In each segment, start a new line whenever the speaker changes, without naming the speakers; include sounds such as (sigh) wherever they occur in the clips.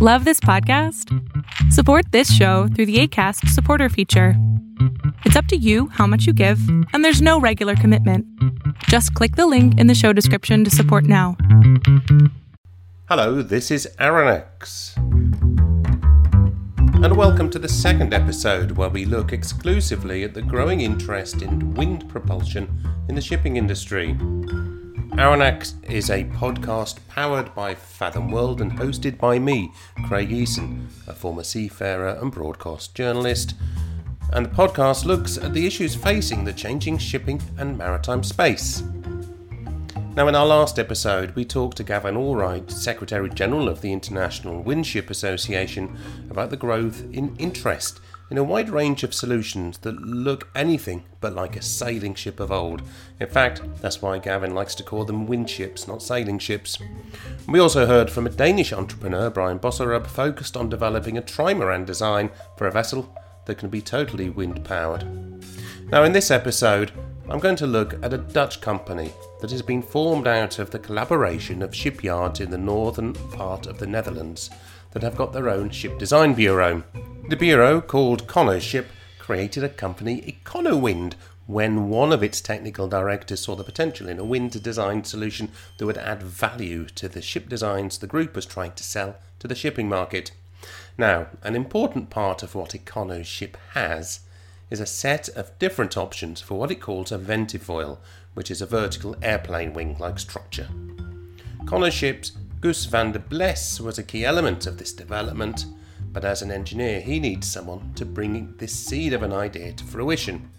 Love this podcast? Support this show through the ACAST supporter feature. It's up to you how much you give, and there's no regular commitment. Just click the link in the show description to support now.
Hello, this is Aronnax. And welcome to the second episode where we look exclusively at the growing interest in wind propulsion in the shipping industry. Aronnax is a podcast powered by Fathom World and hosted by me, Craig Eason, a former seafarer and broadcast journalist. And the podcast looks at the issues facing the changing shipping and maritime space. Now, in our last episode, we talked to Gavin Allwright, Secretary General of the International Windship Association, about the growth in interest in a wide range of solutions that look anything but like a sailing ship of old. In fact, that's why Gavin likes to call them wind ships, not sailing ships. We also heard from a Danish entrepreneur, Brian Bosserup, focused on developing a trimaran design for a vessel that can be totally wind powered. Now, in this episode, I'm going to look at a Dutch company that has been formed out of the collaboration of shipyards in the northern part of the Netherlands that have got their own ship design bureau. The bureau, called Conoship, created a company, EconoWind, when one of its technical directors saw the potential in a wind design solution that would add value to the ship designs the group was trying to sell to the shipping market. Now, an important part of what Econoship has is a set of different options for what it calls a ventifoil, which is a vertical airplane wing like structure. Conoship's Guus van der Bles was a key element of this development but as an engineer, he needs someone to bring this seed of an idea to fruition.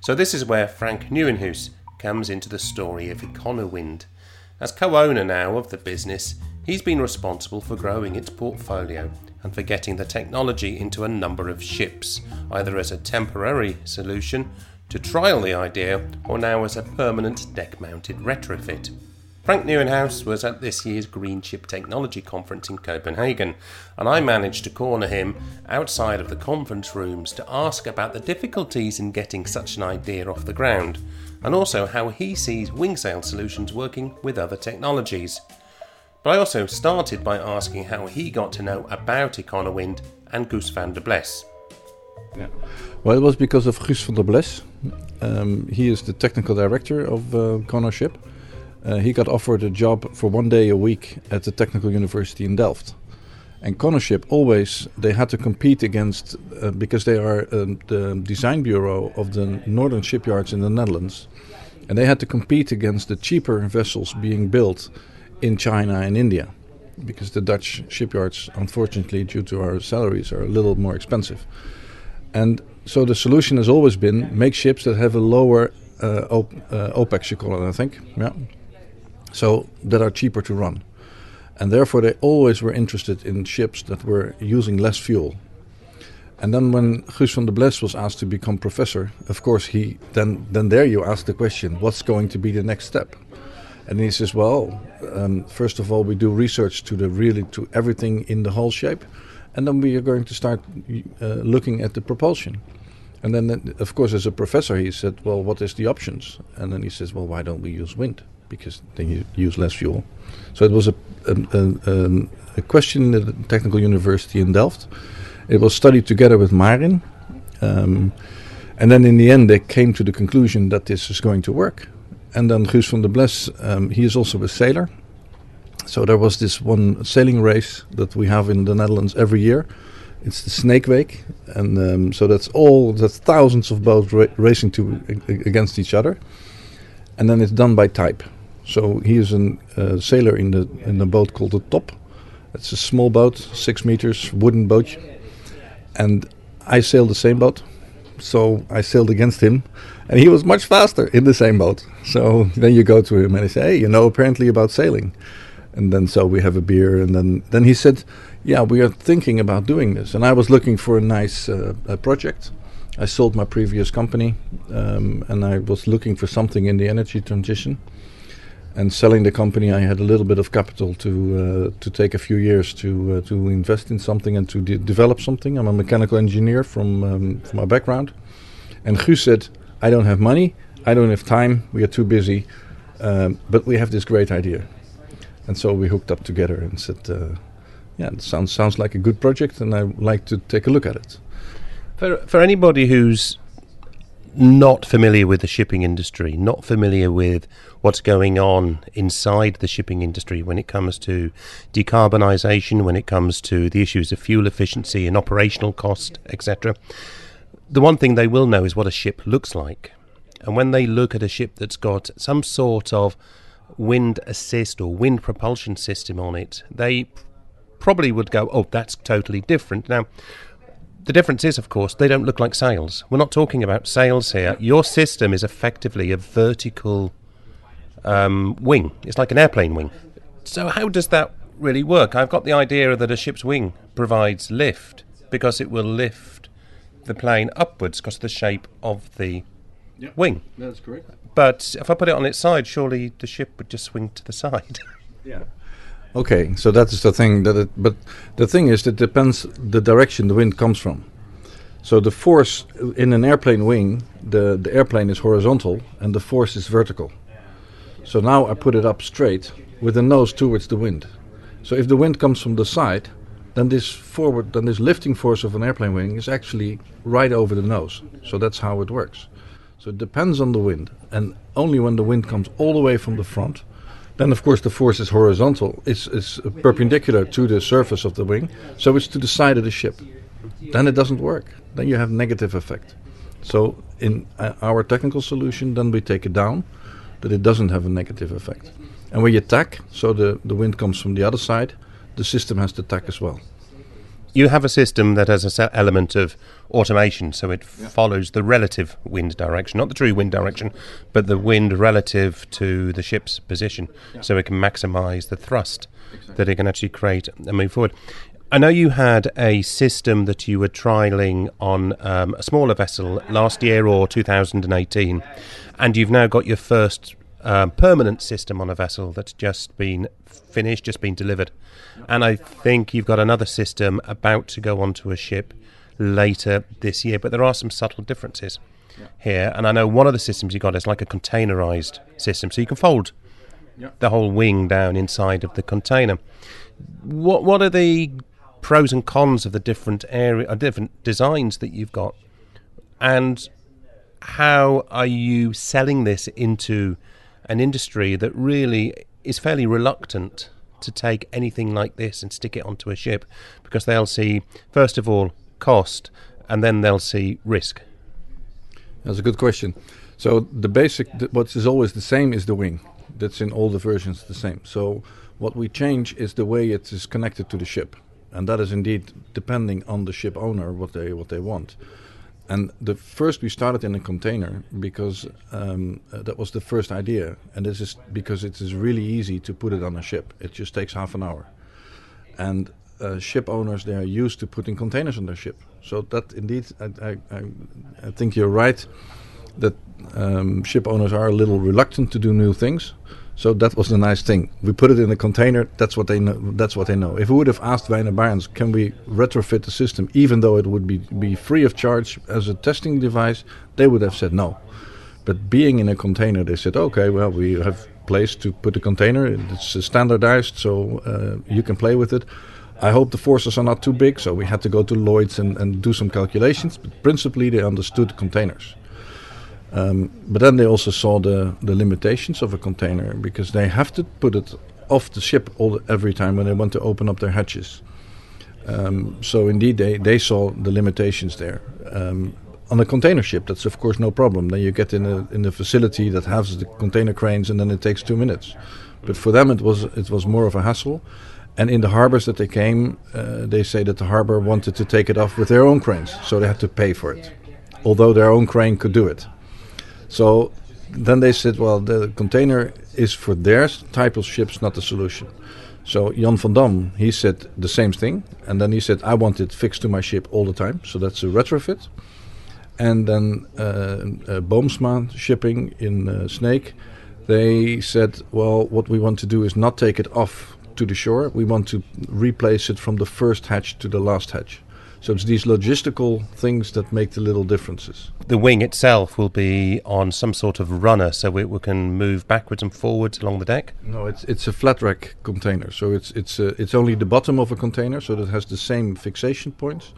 So, this is where Frank Nieuwenhuis comes into the story of EconoWind. As co owner now of the business, he's been responsible for growing its portfolio and for getting the technology into a number of ships, either as a temporary solution to trial the idea or now as a permanent deck mounted retrofit. Frank Nieuwenhuis was at this year's Green Ship Technology Conference in Copenhagen, and I managed to corner him outside of the conference rooms to ask about the difficulties in getting such an idea off the ground, and also how he sees wing sail solutions working with other technologies. But I also started by asking how he got to know about EconoWind and Guus van der Bles.
Yeah. Well, it was because of Guus van der Bles. Um, he is the technical director of uh, Conoship he got offered a job for one day a week at the Technical University in Delft. And Conoship always they had to compete against uh, because they are um, the design bureau of the northern shipyards in the Netherlands, and they had to compete against the cheaper vessels being built in China and India, because the Dutch shipyards, unfortunately, due to our salaries, are a little more expensive. And so the solution has always been make ships that have a lower uh, op- uh, OPEX, you call it, I think, yeah, so that are cheaper to run. And therefore, they always were interested in ships that were using less fuel. And then, when Guus van der Bles was asked to become professor, of course, he then then there you ask the question, what's going to be the next step? And he says, well, um, first of all, we do research to the really to everything in the hull shape, and then we are going to start uh, looking at the propulsion. And then, of course, as a professor, he said, well, what is the options? And then he says, well, why don't we use wind? Because then you use less fuel. So it was a, a, a, a question in the Technical University in Delft. It was studied together with Marin. Um, and then in the end, they came to the conclusion that this is going to work. And then Guus van der Bles, um, he is also a sailor. So there was this one sailing race that we have in the Netherlands every year. It's the Sneek Week, and um, so that's all that's thousands of boats ra- racing to against each other, and then it's done by type. So he is a uh, sailor in the in a boat called the Top. It's a small boat, six meters, wooden boat, and I sailed the same boat. So I sailed against him, and he was much faster in the same boat. So then you go to him and he say, "Hey, you know apparently about sailing," and then so we have a beer, and then then he said, "Yeah, we are thinking about doing this." And I was looking for a nice uh, a project. I sold my previous company, um, and I was looking for something in the energy transition and selling the company, I had a little bit of capital to uh, to take a few years to uh, to invest in something and to de- develop something. I'm a mechanical engineer from um, from my background, and Guus said, "I don't have money, I don't have time, we are too busy, um, but we have this great idea." And so we hooked up together and said, uh, yeah, it sounds sounds like a good project, and I would like to take a look at it.
For for anybody who's not familiar with the shipping industry, not familiar with what's going on inside the shipping industry when it comes to decarbonisation, when it comes to the issues of fuel efficiency and operational cost, etc. The one thing they will know is what a ship looks like. And when they look at a ship that's got some sort of wind assist or wind propulsion system on it, they probably would go, oh, that's totally different. Now, the difference is, of course, they don't look like sails. We're not talking about sails here. Your system is effectively a vertical um, wing. It's like an airplane wing. So, how does that really work? I've got the idea that a ship's wing provides lift because it will lift the plane upwards because of the shape of the
Yep.
wing.
That's correct.
But if I put it on its side, surely the ship would just swing to the side.
Yeah. Okay, so that is the thing that it. But the thing is, it depends the direction the wind comes from. So the force in an airplane wing, the the airplane is horizontal and the force is vertical. So now I put it up straight with the nose towards the wind. So if the wind comes from the side, then this forward, then this lifting force of an airplane wing is actually right over the nose. So that's how it works. So it depends on the wind, and only when the wind comes all the way from the front, then of course the force is horizontal. It's, it's perpendicular to the surface of the wing, so it's to the side of the ship. Then it doesn't work. Then you have negative effect. So in uh, our technical solution, then we take it down, that it doesn't have a negative effect. And when you tack, so the, the wind comes from the other side, the system has to tack as well.
You have a system that has a set element of automation, so it follows the relative wind direction, not the true wind direction, but the wind relative to the ship's position, so it can maximise the thrust that it can actually create and move forward. I know you had a system that you were trialing on um, a smaller vessel last year or 2018, and you've now got your first um, permanent system on a vessel that's just been finished, just been delivered. And I think you've got another system about to go onto a ship later this year, but there are some subtle differences here. And I know one of the systems you got is like a containerized system, so you can fold the whole wing down inside of the container. What what are the pros and cons of the different area, uh, different designs that you've got, and how are you selling this into an industry that really is fairly reluctant to take anything like this and stick it onto a ship because they'll see first of all cost and then they'll see risk.
That's a good question. So the basic, th- what is always the same is the wing. That's in all the versions the same. So what we change is the way it is connected to the ship, and that is indeed depending on the ship owner what they what they want. And the first we started in a container because um, uh, that was the first idea, and this is because it is really easy to put it on a ship. It just takes half an hour, and uh, ship owners they are used to putting containers on their ship. So that indeed, I, I, I, think you're right that um, ship owners are a little reluctant to do new things. So that was the nice thing. We put it in a container. That's what they know. That's what they know. If we would have asked Wijnne Barends, can we retrofit the system, even though it would be be free of charge as a testing device, they would have said no. But being in a container, they said, okay, well, we have place to put the container. It's uh, standardized, so uh, you can play with it. I hope the forces are not too big, so we had to go to Lloyd's and, and do some calculations. But principally, they understood containers. Um, but then they also saw the, the limitations of a container because they have to put it off the ship all every time when they want to open up their hatches. Um, so indeed, they, they saw the limitations there. Um, on a container ship, that's of course no problem. Then you get in a in a facility that has the container cranes, and then it takes two minutes. But for them, it was it was more of a hassle. And in the harbors that they came, uh, they say that the harbor wanted to take it off with their own cranes, so they had to pay for it, although their own crane could do it. So then they said, well, the container is for their type of ships, not the solution. So Jan van Dam, he said the same thing, and then he said, I want it fixed to my ship all the time. So that's a retrofit. And then uh, uh, Boomsma shipping in uh, Sneek, they said, well, what we want to do is not take it off to the shore. We want to replace it from the first hatch to the last hatch. So it's these logistical things that make the little differences.
The wing itself will be on some sort of runner, so it, we can move backwards and forwards along the deck.
No, it's it's a flat rack container. So it's it's uh, it's only the bottom of a container, so that has the same fixation points,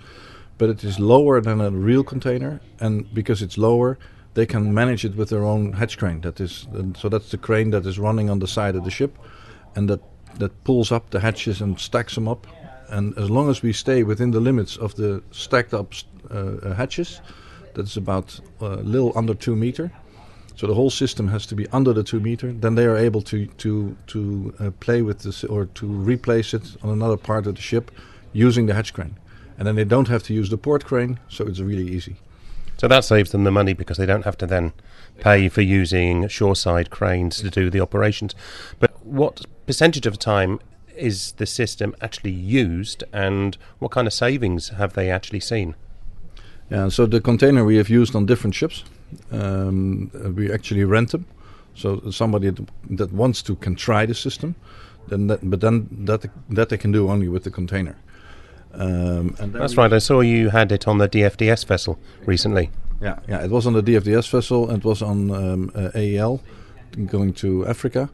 but it is lower than a real container, and because it's lower, they can manage it with their own hatch crane. That is, and so that's the crane that is running on the side of the ship, and that that pulls up the hatches and stacks them up and as long as we stay within the limits of the stacked up uh, uh, hatches, that's about a uh, little under two meter. So the whole system has to be under the two meter. Then they are able to to to uh, play with this or to replace it on another part of the ship using the hatch crane, and then they don't have to use the port crane. So it's really easy.
So that saves them the money because they don't have to then pay for using shoreside cranes to do the operations. But what percentage of time is the system actually used, and what kind of savings have they actually seen?
Yeah, so the container we have used on different ships. Um, we actually rent them. So somebody that wants to can try the system, then that, but then that that they can do only with the container.
Um, That's right. I saw you had it on the DFDS vessel recently.
Yeah, yeah. It was on the DFDS vessel. and It was on um, uh, AEL going to Africa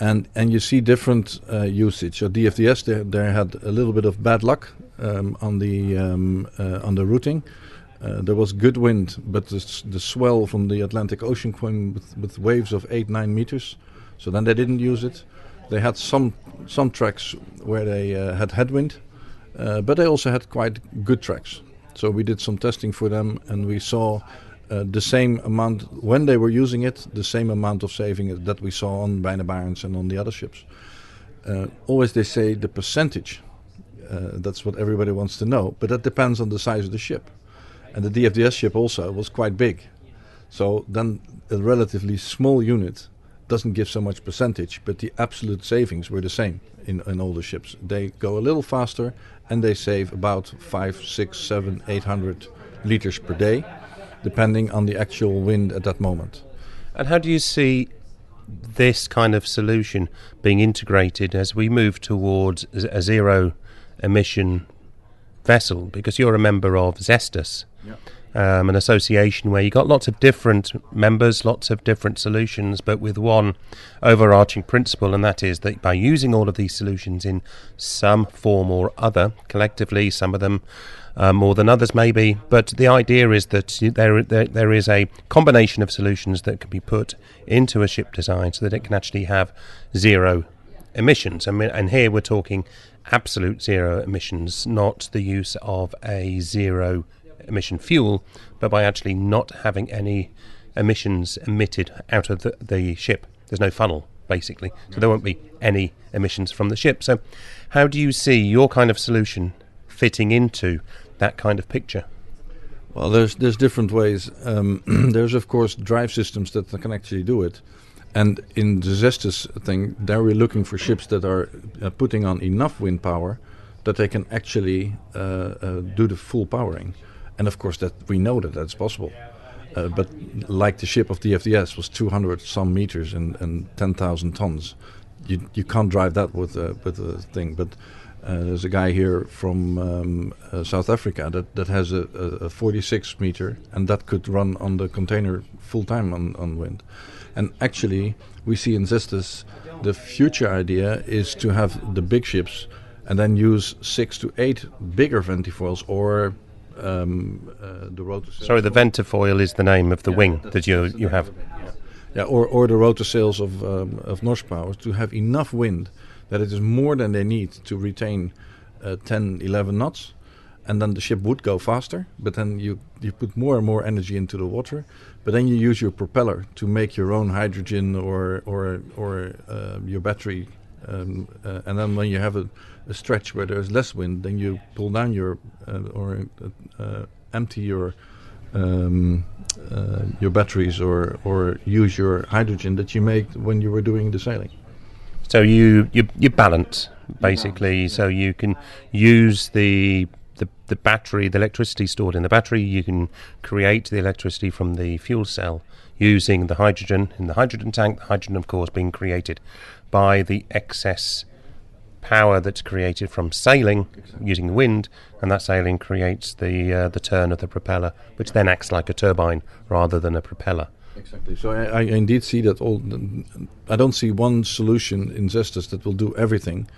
and and you see different uh, usage. So DFDS they, they had a little bit of bad luck um, on the um, uh, on the routing. Uh, there was good wind, but the, the swell from the Atlantic Ocean came with, with waves of eight nine meters. So then they didn't use it. They had some some tracks where they uh, had headwind, uh, but they also had quite good tracks. So we did some testing for them, and we saw uh, the same amount when they were using it, the same amount of saving that we saw on Wijnne Barends and on the other ships. Uh, always they say the percentage. Uh, that's what everybody wants to know, but that depends on the size of the ship. And the DFDS ship also was quite big, so then a relatively small unit doesn't give so much percentage, but the absolute savings were the same in, in all the ships. They go a little faster and they save about five, six, seven, eight hundred liters per day depending on the actual wind at that moment.
And how do you see this kind of solution being integrated as we move towards a zero emission vessel? Because you're a member of ZESTAS. Um, an association where you got lots of different members, lots of different solutions, but with one overarching principle, and that is that by using all of these solutions in some form or other, collectively, some of them uh, more than others, maybe. But the idea is that there, there there is a combination of solutions that can be put into a ship design so that it can actually have zero emissions. I mean, and here we're talking absolute zero emissions, not the use of a zero emission fuel, but by actually not having any emissions emitted out of the, the ship. There's no funnel basically. So there won't be any emissions from the ship. So, how do you see your kind of solution fitting into that kind of picture?
Well, there's there's different ways. Um, (clears throat) there's of course drive systems that can actually do it, and in the ZESTAS thing, there we're looking for ships that are uh, putting on enough wind power that they can actually uh, uh, do the full powering, and of course that we know that that's possible. Uh, but like the ship of the FDS was 200 some meters and, and 10,000 tons, you you can't drive that with a, with a thing, but uh, there's a guy here from um, uh, South Africa that, that has a, a, a, 46 meter, and that could run on the container full time on, on wind. And actually, we see in ZESTAS the future idea is to have the big ships and then use six to eight bigger ventifoils or um, uh, the rotor.
Sorry, the ventifoil is the name of the yeah, wing that you you have.
Yeah. yeah, or, or the rotor sails of um, of Norsepower to have enough wind that it is more than they need to retain uh, 10, 11 knots. And then the ship would go faster, but then you, you put more and more energy into the water. But then you use your propeller to make your own hydrogen or, or, or uh, your battery. Um, uh, and then when you have a, a, stretch where there's less wind, then you pull down your uh, or uh, empty your um, uh, your batteries or, or use your hydrogen that you make when you were doing the sailing.
So you you, you balance basically, so you can use the, the the battery, the electricity stored in the battery. You can create the electricity from the fuel cell using the hydrogen in the hydrogen tank. The hydrogen, of course, being created by the excess power that's created from sailing using the wind, and that sailing creates the uh, the turn of the propeller, which then acts like a turbine rather than a propeller.
Exactly. So I, I indeed see that all. I don't see one solution in ZESTAS that will do everything,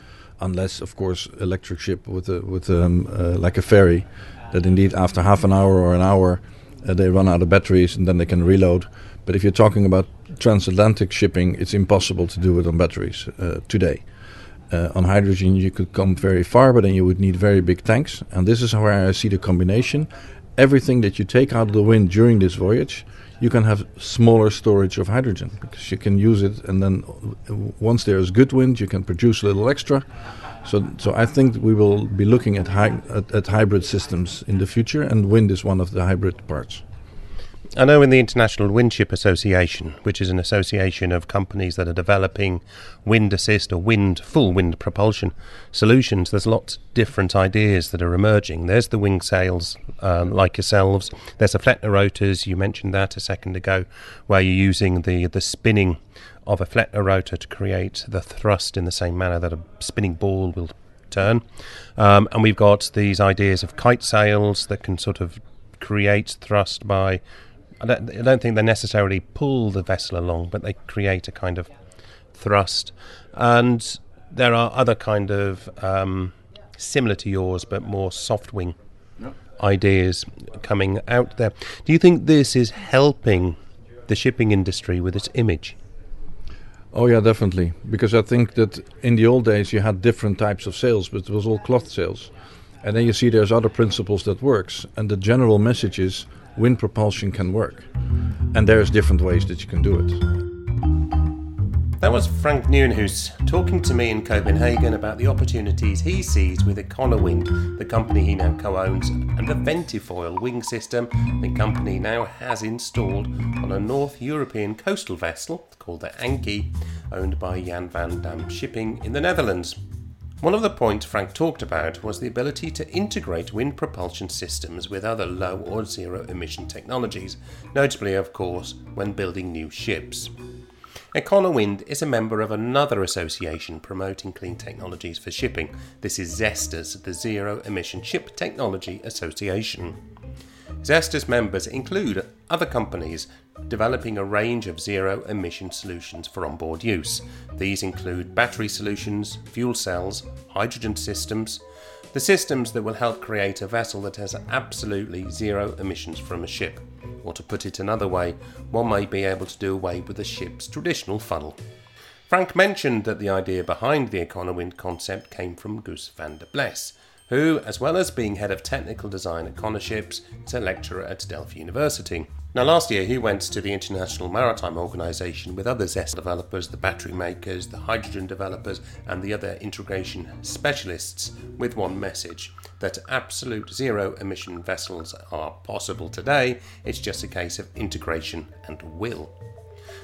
unless, of course, electric ship with a with um, uh, like a ferry, that indeed after half an hour or an hour, uh, they run out of batteries and then they can reload. But if you're talking about transatlantic shipping, it's impossible to do it on batteries uh, today. Uh, on hydrogen, you could come very far, but then you would need very big tanks. And this is where I see the combination. Everything that you take out of the wind during this voyage, you can have smaller storage of hydrogen because you can use it, and then once there is good wind, you can produce a little extra. So, so I think we will be looking at, at, at hybrid systems in the future, and wind is one of the hybrid parts.
I know in the International Windship Association, which is an association of companies that are developing wind assist or wind full wind propulsion solutions, there's lots of different ideas that are emerging. There's the wing sails, um, like yourselves. There's the Flettner rotors. You mentioned that a second ago, where you're using the the spinning of a Flettner rotor to create the thrust in the same manner that a spinning ball will turn. Um, and we've got these ideas of kite sails that can sort of create thrust by I don't, I don't think they necessarily pull the vessel along, but they create a kind of thrust. And there are other kind of um, similar to yours, but more soft wing ideas coming out there. Do you think this is helping the shipping industry with its image?
Oh yeah, definitely. Because I think that in the old days you had different types of sails, but it was all cloth sails. And then you see there's other principles that works, and the general message is wind propulsion can work. And there's different ways that you can do it.
That was Frank Nieuwenhuis talking to me in Copenhagen about the opportunities he sees with Econowind, the company he now co owns, and the Ventifoil wing system the company now has installed on a North European coastal vessel called the Ankie, owned by Jan van Dam Shipping in the Netherlands. One of the points Frank talked about was the ability to integrate wind propulsion systems with other low or zero emission technologies, notably, of course, when building new ships. Econowind is a member of another association promoting clean technologies for shipping. This is ZESTAS, the Zero Emission Ship Technology Association. ZESTAS members include other companies developing a range of zero emission solutions for onboard use. These include battery solutions, fuel cells, hydrogen systems, the systems that will help create a vessel that has absolutely zero emissions from a ship. Or to put it another way, one may be able to do away with a ship's traditional funnel. Frank mentioned that the idea behind the Econowind concept came from Guus van der Bles, who, as well as being head of technical design at Conoships, is a lecturer at Delft University. Now, last year he went to the International Maritime Organization with other ZEST developers, the battery makers, the hydrogen developers, and the other integration specialists with one message that absolute zero emission vessels are possible today. It's just a case of integration and will.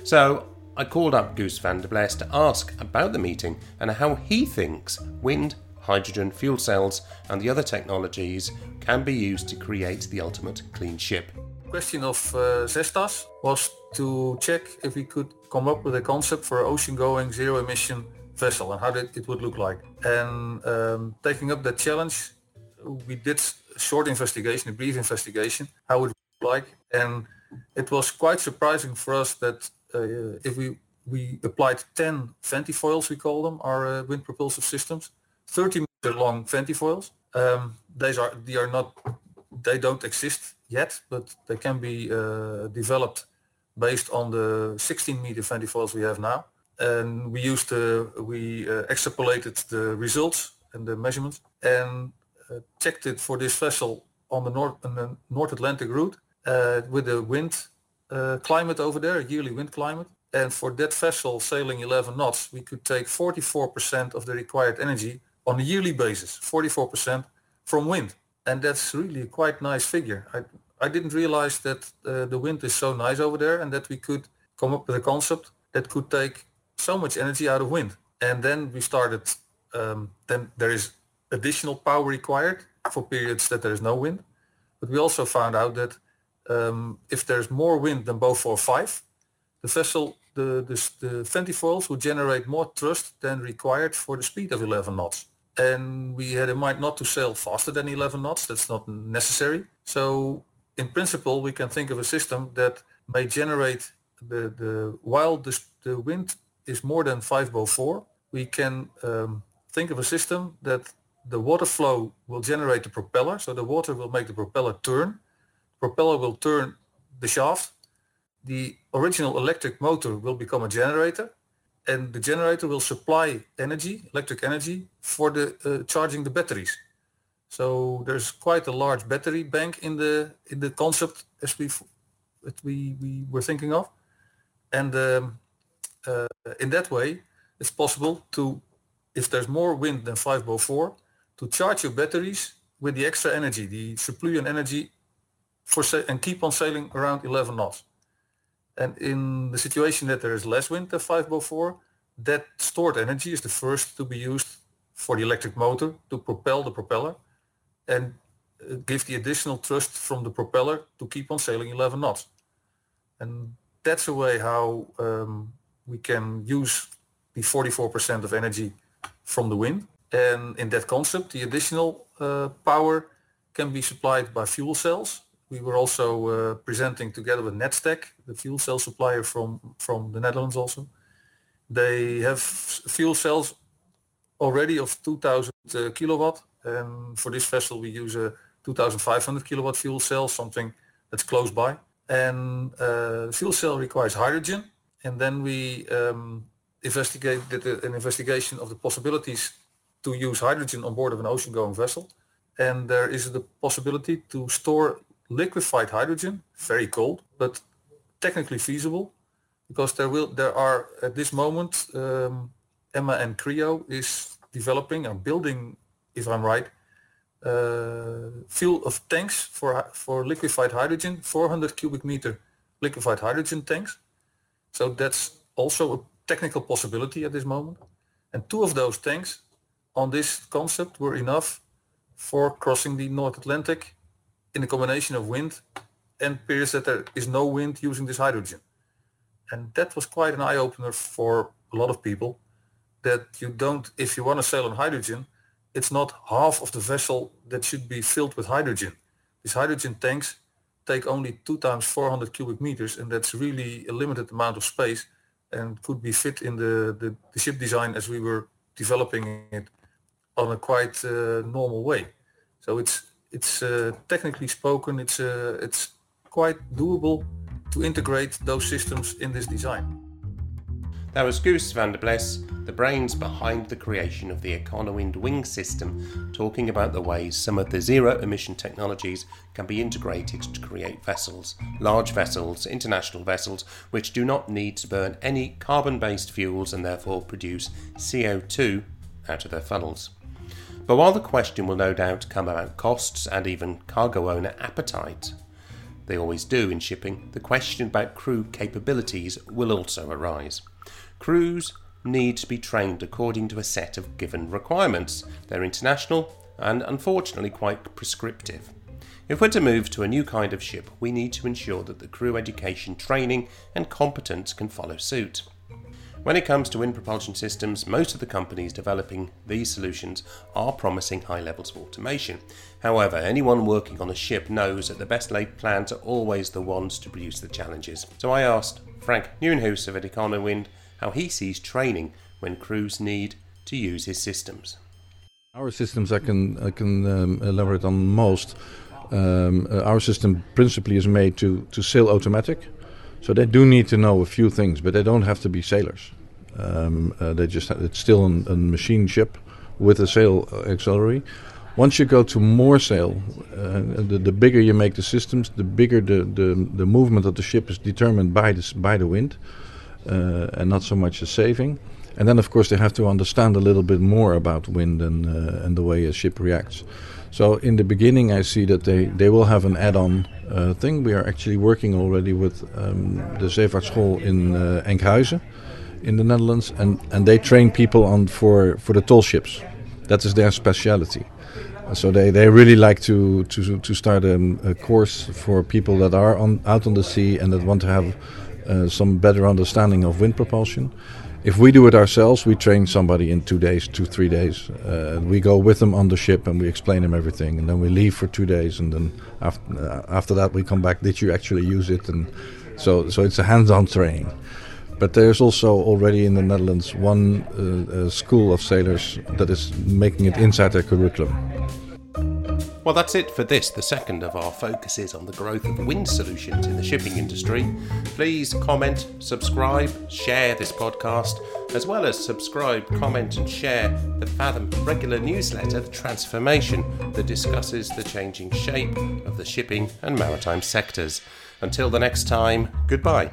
So, I called up Guus van der Bles to ask about the meeting and how he thinks wind, hydrogen, fuel cells, and the other technologies can be used to create the ultimate clean ship.
question of uh, Zestas was to check if we could come up with a concept for an ocean-going zero-emission vessel and how it would look like. And um, taking up that challenge, we did a short investigation, a brief investigation, how it would look like. And it was quite surprising for us that uh, if we we applied 10 ventifoils, we call them, our uh, wind propulsive systems, 30 meter long ventifoils. Um, these are they are not they don't exist yet, but they can be uh, developed based on the 16 meter ventifoils we have now. And we used the we uh, extrapolated the results and the measurements and uh, checked it for this vessel on the North, on the North Atlantic route uh, with the wind uh, climate over there, yearly wind climate. And for that vessel sailing 11 knots, we could take 44% of the required energy on a yearly basis, 44% from wind. And that's really a quite nice figure. I, I didn't realize that uh, the wind is so nice over there and that we could come up with a concept that could take so much energy out of wind. And then we started, um, then there is additional power required for periods that there is no wind. But we also found out that um, if there's more wind than BO45, the vessel the, the, the would generate more thrust than required for the speed of 11 knots. And we had in mind not to sail faster than 11 knots. That's not necessary. So in principle, we can think of a system that may generate the, the while the, the wind is more than 5 bow 4, we can um, think of a system that the water flow will generate the propeller. So the water will make the propeller turn. The Propeller will turn the shaft the original electric motor will become a generator and the generator will supply energy, electric energy for the uh, charging the batteries. So there's quite a large battery bank in the in the concept as we that we, we were thinking of, and um, uh, in that way it's possible to, if there's more wind than 5 bow 4, to charge your batteries with the extra energy, the suppleant energy, for sa- and keep on sailing around 11 knots. And in the situation that there is less wind than 5 bow 4, that stored energy is the first to be used for the electric motor to propel the propeller and uh, give the additional thrust from the propeller to keep on sailing 11 knots. And that's a way how um, we can use the 44% of energy from the wind. And in that concept, the additional uh, power can be supplied by fuel cells we were also uh, presenting together with Nedstack, the fuel cell supplier from, from the Netherlands also. They have fuel cells already of 2000 uh, kilowatt and for this vessel we use a 2500 kilowatt fuel cell, something that's close by. And uh, fuel cell requires hydrogen and then we um, investigated an investigation of the possibilities to use hydrogen on board of an ocean-going vessel. And there is the possibility to store liquefied hydrogen, very cold, but technically feasible because there will there are at this moment um, Emma and Creo is developing and building, if I'm right, uh, fuel of tanks for for liquefied hydrogen, 400 cubic meter liquefied hydrogen tanks. So that's also a technical possibility at this moment. And two of those tanks on this concept were enough for crossing the North Atlantic in a combination of wind and periods that there is no wind using this hydrogen. And that was quite an eye-opener for a lot of people that you don't, if you want to sail on hydrogen, it's not half of the vessel that should be filled with hydrogen. These hydrogen tanks take only two times 400 cubic meters and that's really a limited amount of space and could be fit in the, the, the ship design as we were developing it on a quite uh, normal way. So it's it's uh, technically spoken, it's uh, it's quite doable to integrate those systems in this design.
That was Guus van der Bles, the brains behind the creation of the Econowind wing system, talking about the ways some of the zero emission technologies can be integrated to create vessels, large vessels, international vessels, which do not need to burn any carbon based fuels and therefore produce CO2 out of their funnels. But while the question will no doubt come about costs and even cargo owner appetite, they always do in shipping, the question about crew capabilities will also arise. Crews need to be trained according to a set of given requirements. They're international and unfortunately quite prescriptive. If we're to move to a new kind of ship, we need to ensure that the crew education, training, and competence can follow suit. When it comes to wind propulsion systems, most of the companies developing these solutions are promising high levels of automation. However, anyone working on a ship knows that the best laid plans are always the ones to produce the challenges. So I asked Frank Nieuwenhuis of Econowind how he sees training when crews need to use his systems.
Our systems, I can I can um, elaborate on most. Um, uh, our system principally is made to to sail automatic. So they do need to know a few things, but they don't have to be sailors. Um, uh, they just it's still an, a machine ship with a sail auxiliary. Once you go to more sail, uh, the, the bigger you make the systems, the bigger the, the, the movement of the ship is determined by the, by the wind uh, and not so much the saving. And then, of course, they have to understand a little bit more about wind and, uh, and the way a ship reacts. So in the beginning, I see that they, they will have an add-on uh, thing. We are actually working already with um, the Zeevaartschool in uh, Enkhuizen in the Netherlands, and, and they train people on for, for the tall ships. That is their specialty. So they, they really like to to, to start a, a course for people that are on out on the sea and that want to have uh, some better understanding of wind propulsion. If we do it ourselves, we train somebody in two days, two three days. Uh, we go with them on the ship and we explain them everything, and then we leave for two days, and then after uh, after that we come back. Did you actually use it? And so so it's a hands-on training. But there's also already in the Netherlands one uh, school of sailors that is making it inside their curriculum.
Well, that's it for this, the second of our focuses on the growth of wind solutions in the shipping industry. Please comment, subscribe, share this podcast, as well as subscribe, comment, and share the Fathom regular newsletter, The Transformation, that discusses the changing shape of the shipping and maritime sectors. Until the next time, goodbye.